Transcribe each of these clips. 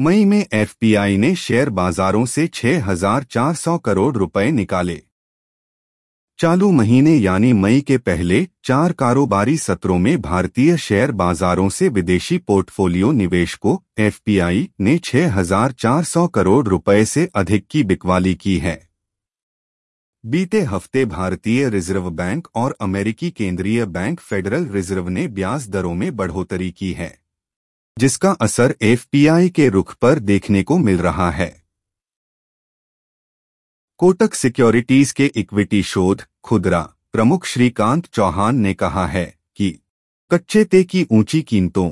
मई में एफपीआई ने शेयर बाजारों से 6,400 करोड़ रुपए निकाले। चालू महीने यानी मई के पहले चार कारोबारी सत्रों में भारतीय शेयर बाजारों से विदेशी पोर्टफोलियो निवेश को एफपीआई ने 6,400 करोड़ रुपए से अधिक की बिकवाली की है। बीते हफ़्ते भारतीय रिज़र्व बैंक और अमेरिकी केंद्रीय बैंक फेडरल रिज़र्व ने ब्याज दरों में बढ़ोतरी की है। जिसका असर एफपीआई के रुख पर देखने को मिल रहा है। कोटक सिक्योरिटीज के इक्विटी शोध, खुदरा, प्रमुख श्रीकांत चौहान ने कहा है कि कच्चे ते की ऊँची कीमतों,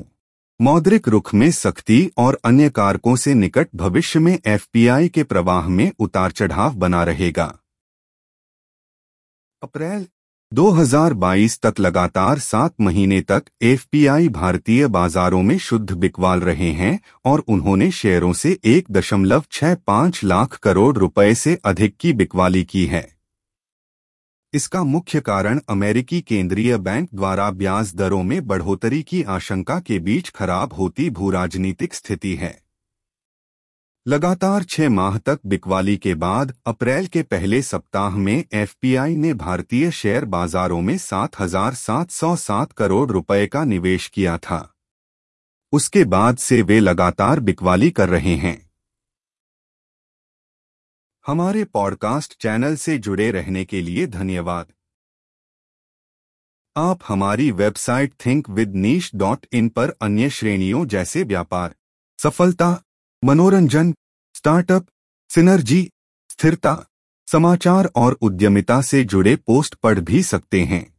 मौद्रिक रुख में सख्ती और अन्य कारकों से निकट भविष्य में एफपीआई के प्रवाह में उतार चढ़ाव बना रहेगा। अप्रैल 2022 तक लगातार सात महीने तक एफपीआई भारतीय बाजारों में शुद्ध बिकवाल रहे हैं और उन्होंने शेयरों से एक दशमलव छह पाँच लाख करोड़ रुपए से अधिक की बिकवाली की है। इसका मुख्य कारण अमेरिकी केंद्रीय बैंक द्वारा ब्याज दरों में बढ़ोतरी की आशंका के बीच खराब होती भू राजनीतिक स्थिति है। लगातार छह माह तक बिकवाली के बाद अप्रैल के पहले सप्ताह में एफपीआई ने भारतीय शेयर बाजारों में 7,707 करोड़ रुपए का निवेश किया था। उसके बाद से वे लगातार बिकवाली कर रहे हैं। हमारे पॉडकास्ट चैनल से जुड़े रहने के लिए धन्यवाद। आप हमारी website think with niche dot in पर अन्य श्रेणियों जैसे व्यापार सफलता मनोरंजन स्टार्टअप सिनर्जी स्थिरता समाचार और उद्यमिता से जुड़े पोस्ट पढ़ भी सकते हैं।